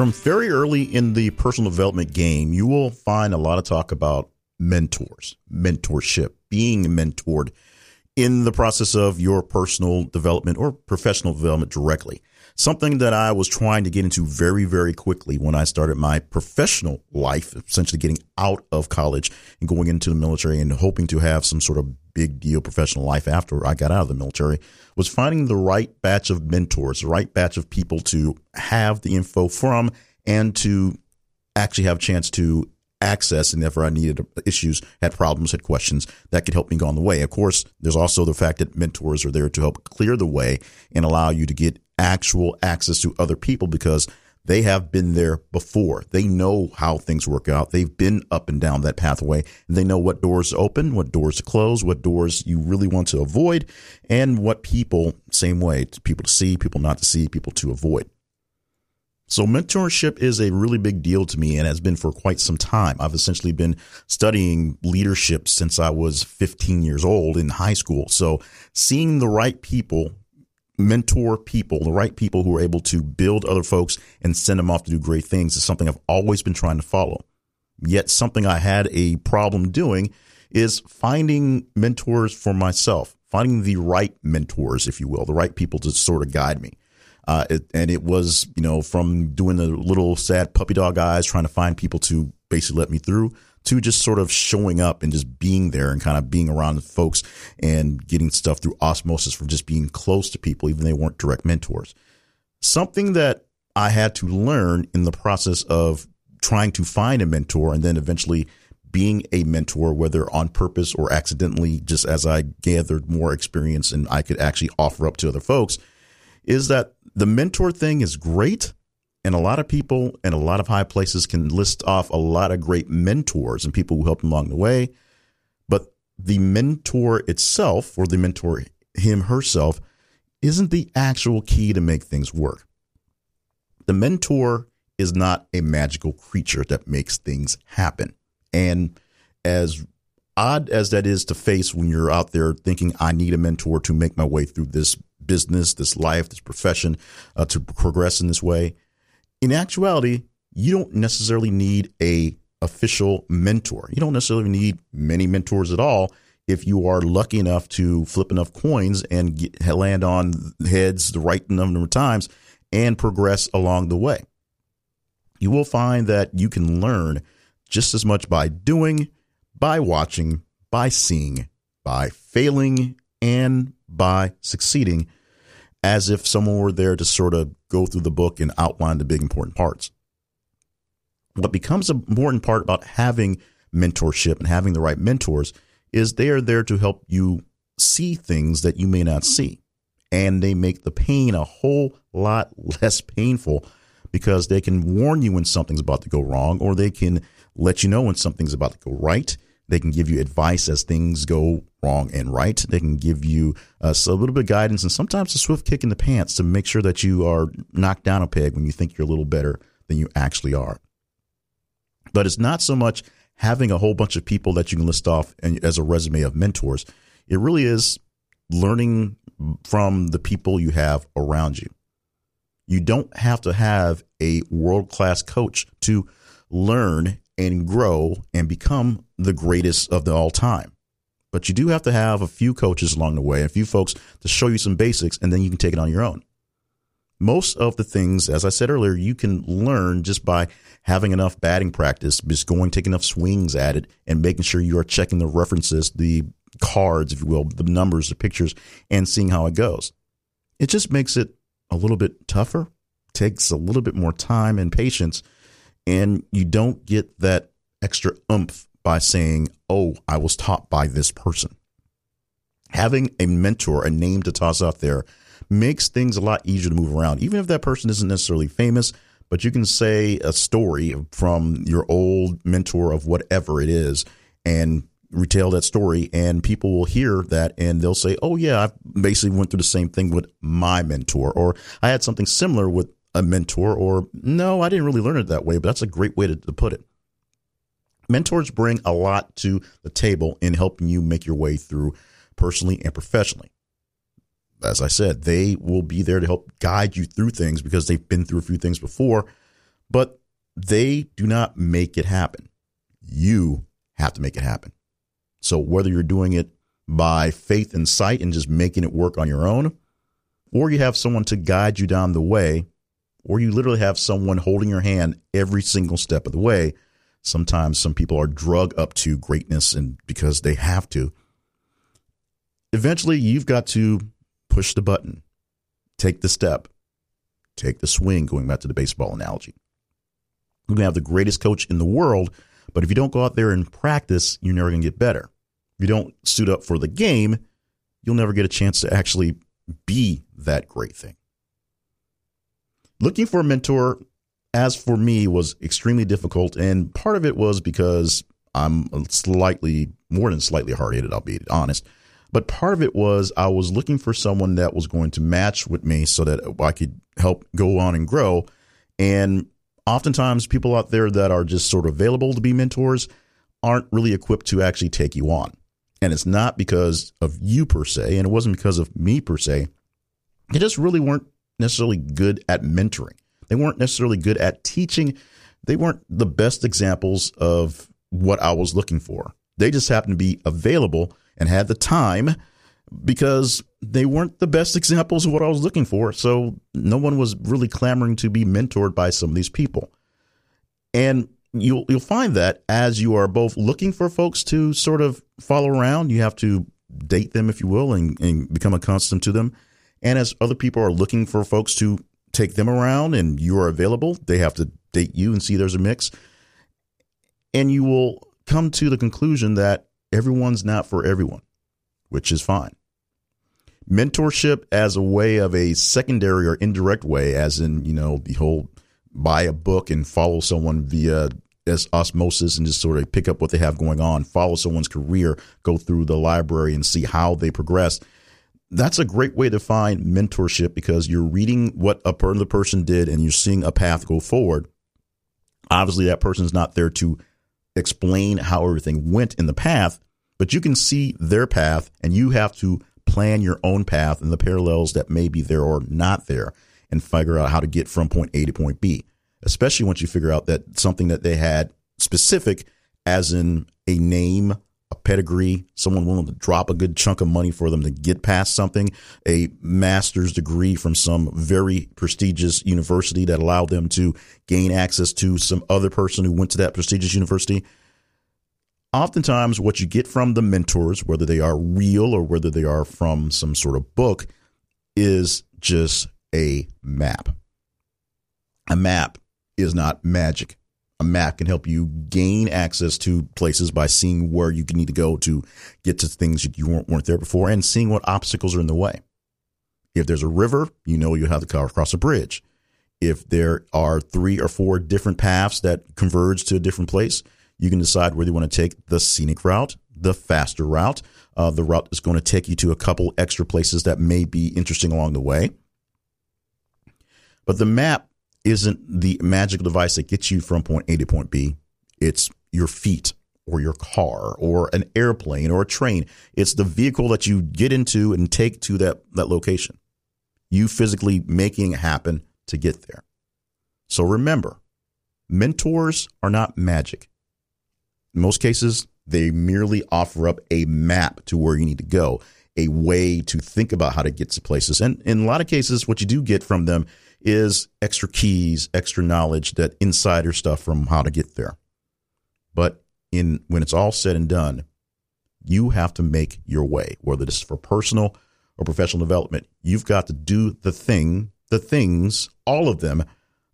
From very early in the personal development game, you will find a lot of talk about mentors, mentorship, being mentored in the process of your personal development or professional development directly. Something that I was trying to get into very, very quickly when I started my professional life, essentially getting out of college and going into the military and hoping to have some sort of big deal professional life after I got out of the military, was finding the right batch of mentors, the right batch of people to have the info from and to actually have a chance to access and if I needed issues, had problems, had questions that could help me go on the way. Of course, there's also the fact that mentors are there to help clear the way and allow you to get actual access to other people because they have been there before. They know how things work out. They've been up and down that pathway. They know what doors open, what doors to close, what doors you really want to avoid, and what people, same way, people to see, people not to see, people to avoid. So mentorship is a really big deal to me and has been for quite some time. I've essentially been studying leadership since I was 15 years old in high school. So seeing the right people mentor people, the right people who are able to build other folks and send them off to do great things is something I've always been trying to follow. Yet something I had a problem doing is finding mentors for myself, finding the right mentors, if you will, the right people to sort of guide me. Uh, it, and it was, you know, from doing the little sad puppy dog eyes, trying to find people to basically let me through to just sort of showing up and just being there and kind of being around folks and getting stuff through osmosis from just being close to people, even they weren't direct mentors. Something that I had to learn in the process of trying to find a mentor and then eventually being a mentor, whether on purpose or accidentally, just as I gathered more experience and I could actually offer up to other folks, is that the mentor thing is great and a lot of people in a lot of high places can list off a lot of great mentors and people who helped them along the way. But the mentor itself, or the mentor him herself, isn't the actual key to make things work. The mentor is not a magical creature that makes things happen. And as odd as that is to face when you're out there thinking, I need a mentor to make my way through this business, this life, this profession, uh, to progress in this way, in actuality, you don't necessarily need a official mentor. You don't necessarily need many mentors at all if you are lucky enough to flip enough coins and get, land on heads the right number of times and progress along the way. You will find that you can learn just as much by doing, by watching, by seeing, by failing, and by succeeding as if someone were there to sort of go through the book and outline the big important parts. What becomes an important part about having mentorship and having the right mentors is they are there to help you see things that you may not see. And they make the pain a whole lot less painful because they can warn you when something's about to go wrong or they can let you know when something's about to go right. They can give you advice as things go wrong and right. They can give you uh, a little bit of guidance and sometimes a swift kick in the pants to make sure that you are knocked down a peg when you think you're a little better than you actually are. But it's not so much having a whole bunch of people that you can list off as a resume of mentors. It really is learning from the people you have around you. You don't have to have a world class coach to learn and grow and become the greatest of the all time. But you do have to have a few coaches along the way, a few folks to show you some basics, and then you can take it on your own. Most of the things, as I said earlier, you can learn just by having enough batting practice, just going, taking enough swings at it, and making sure you are checking the references, the cards, if you will, the numbers, the pictures, and seeing how it goes. It just makes it a little bit tougher, takes a little bit more time and patience, and you don't get that extra oomph by saying, Oh, I was taught by this person. Having a mentor, a name to toss out there, makes things a lot easier to move around. Even if that person isn't necessarily famous, but you can say a story from your old mentor of whatever it is and retell that story and people will hear that and they'll say, Oh yeah, I basically went through the same thing with my mentor or I had something similar with a mentor or no, I didn't really learn it that way, but that's a great way to, to put it. Mentors bring a lot to the table in helping you make your way through personally and professionally. As I said, they will be there to help guide you through things because they've been through a few things before, but they do not make it happen. You have to make it happen. So whether you're doing it by faith and sight and just making it work on your own, or you have someone to guide you down the way, or you literally have someone holding your hand every single step of the way. Sometimes some people are drug up to greatness and because they have to. Eventually, you've got to push the button, take the step, take the swing, going back to the baseball analogy. You can have the greatest coach in the world, but if you don't go out there and practice, you're never going to get better. If you don't suit up for the game, you'll never get a chance to actually be that great thing. Looking for a mentor, as for me, was extremely difficult. And part of it was because I'm slightly, more than slightly hard headed, I'll be honest. But part of it was I was looking for someone that was going to match with me so that I could help go on and grow. And oftentimes, people out there that are just sort of available to be mentors aren't really equipped to actually take you on. And it's not because of you per se, and it wasn't because of me per se. They just really weren't necessarily good at mentoring. They weren't necessarily good at teaching. They weren't the best examples of what I was looking for. They just happened to be available and had the time because they weren't the best examples of what I was looking for. So no one was really clamoring to be mentored by some of these people. And you'll you'll find that as you are both looking for folks to sort of follow around, you have to date them, if you will, and, and become accustomed to them. And as other people are looking for folks to take them around and you are available, they have to date you and see there's a mix. And you will come to the conclusion that everyone's not for everyone, which is fine. Mentorship as a way of a secondary or indirect way, as in, you know, the whole buy a book and follow someone via as osmosis and just sort of pick up what they have going on, follow someone's career, go through the library and see how they progress that's a great way to find mentorship because you're reading what a the person did and you're seeing a path go forward. Obviously, that person is not there to explain how everything went in the path, but you can see their path and you have to plan your own path and the parallels that may be there or not there and figure out how to get from point A to point B, especially once you figure out that something that they had specific, as in a name, pedigree, someone willing to drop a good chunk of money for them to get past something, a master's degree from some very prestigious university that allowed them to gain access to some other person who went to that prestigious university. Oftentimes, what you get from the mentors, whether they are real or whether they are from some sort of book, is just a map. A map is not magic a map can help you gain access to places by seeing where you need to go to get to things that you weren't, weren't there before and seeing what obstacles are in the way. If there's a river, you know you have to cross a bridge. If there are three or four different paths that converge to a different place, you can decide whether you want to take the scenic route, the faster route, uh, the route that's going to take you to a couple extra places that may be interesting along the way. But the map isn't the magical device that gets you from point A to point B. It's your feet or your car or an airplane or a train. It's the vehicle that you get into and take to that, that location. You physically making it happen to get there. So remember, mentors are not magic. In most cases, they merely offer up a map to where you need to go, a way to think about how to get to places. And in a lot of cases, what you do get from them is extra keys, extra knowledge, that insider stuff from how to get there. But in when it's all said and done, you have to make your way, whether this is for personal or professional development. You've got to do the thing, the things, all of them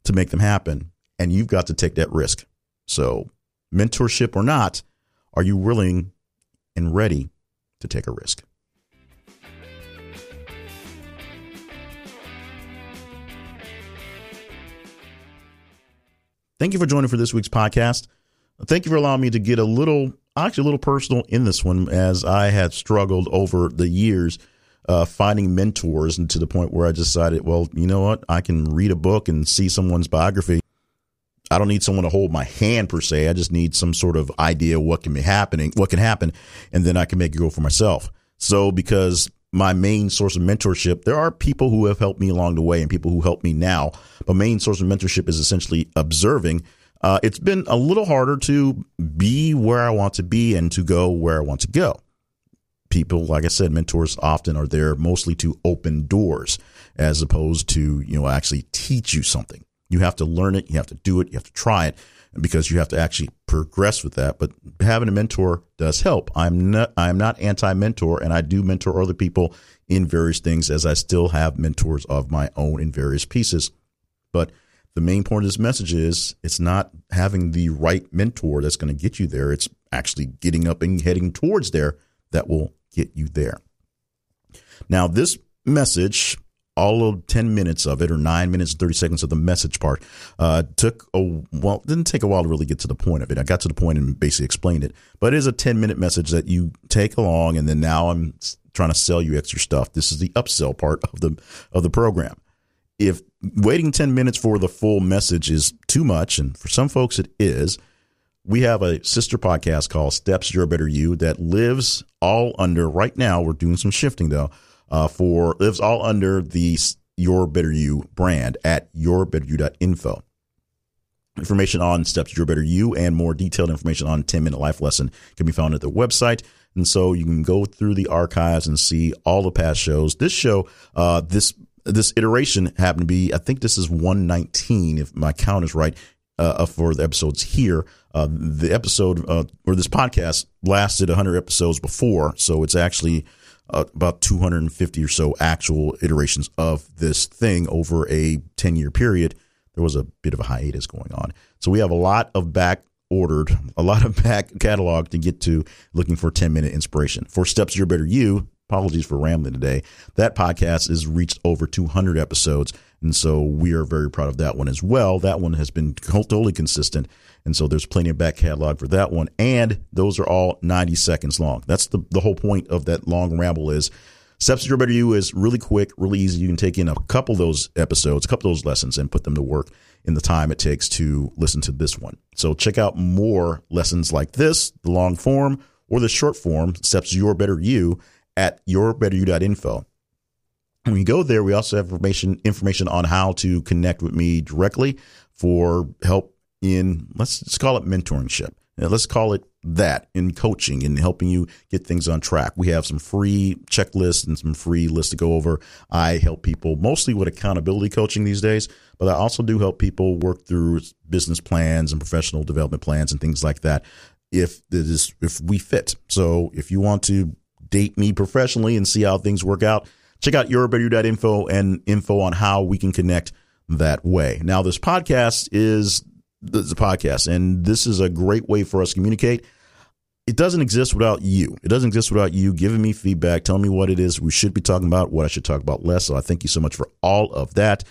to make them happen. And you've got to take that risk. So, mentorship or not, are you willing and ready to take a risk? Thank you for joining for this week's podcast. Thank you for allowing me to get a little, actually, a little personal in this one, as I had struggled over the years uh, finding mentors, and to the point where I decided, well, you know what, I can read a book and see someone's biography. I don't need someone to hold my hand per se. I just need some sort of idea what can be happening, what can happen, and then I can make it go for myself. So, because my main source of mentorship, there are people who have helped me along the way and people who help me now. But main source of mentorship is essentially observing. Uh, it's been a little harder to be where I want to be and to go where I want to go. People, like I said, mentors often are there mostly to open doors as opposed to, you know, actually teach you something. You have to learn it, you have to do it, you have to try it because you have to actually progress with that. But having a mentor does help. I'm not I'm not anti-mentor and I do mentor other people in various things as I still have mentors of my own in various pieces. But the main point of this message is it's not having the right mentor that's going to get you there. It's actually getting up and heading towards there that will get you there. Now, this message all of 10 minutes of it or 9 minutes and 30 seconds of the message part uh, took a well didn't take a while to really get to the point of it. I got to the point and basically explained it. But it is a 10 minute message that you take along and then now i'm trying to sell you extra stuff. This is the upsell part of the of the program. If waiting 10 minutes for the full message is too much and for some folks it is we have a sister podcast called steps your better you that lives all under right now we're doing some shifting though uh, for lives all under the Your Better You brand at yourbetteryou.info. Information on Steps to Your Better You and more detailed information on 10 Minute Life Lesson can be found at the website. And so you can go through the archives and see all the past shows. This show, uh, this this iteration happened to be, I think this is 119, if my count is right, uh, for the episodes here. Uh, the episode uh, or this podcast lasted 100 episodes before, so it's actually uh, about 250 or so actual iterations of this thing over a 10 year period. There was a bit of a hiatus going on. So we have a lot of back ordered, a lot of back catalog to get to looking for 10 minute inspiration. For Steps Your Better You, apologies for rambling today. That podcast has reached over 200 episodes. And so we are very proud of that one as well. That one has been totally consistent. And so there's plenty of back catalog for that one. And those are all 90 seconds long. That's the, the whole point of that long ramble is Steps Your Better You is really quick, really easy. You can take in a couple of those episodes, a couple of those lessons and put them to work in the time it takes to listen to this one. So check out more lessons like this, the long form or the short form, Steps Your Better You at yourbetteryou.info. When you go there, we also have information information on how to connect with me directly for help in let's, let's call it mentorship. Now, let's call it that in coaching and helping you get things on track. We have some free checklists and some free lists to go over. I help people mostly with accountability coaching these days, but I also do help people work through business plans and professional development plans and things like that if this if we fit. So if you want to date me professionally and see how things work out, check out yourbetteryou.info and info on how we can connect that way. Now, this podcast is the podcast, and this is a great way for us to communicate. It doesn't exist without you. It doesn't exist without you giving me feedback, telling me what it is we should be talking about, what I should talk about less. So I thank you so much for all of that.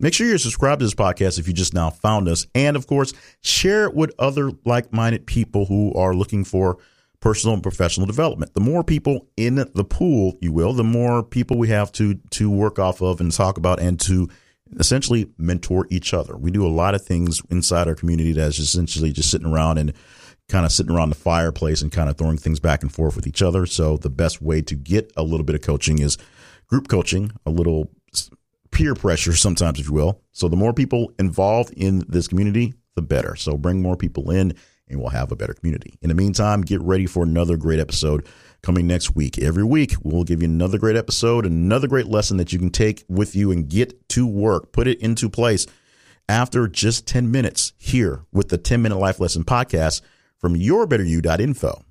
Make sure you're subscribed to this podcast if you just now found us. And of course, share it with other like minded people who are looking for personal and professional development. The more people in the pool, you will, the more people we have to to work off of and talk about and to essentially mentor each other. We do a lot of things inside our community that's essentially just sitting around and kind of sitting around the fireplace and kind of throwing things back and forth with each other. So the best way to get a little bit of coaching is group coaching, a little peer pressure sometimes, if you will. So the more people involved in this community, the better. So bring more people in and we'll have a better community. In the meantime, get ready for another great episode coming next week. Every week, we'll give you another great episode, another great lesson that you can take with you and get to work, put it into place after just 10 minutes here with the 10 Minute Life Lesson podcast from yourbetteryou.info.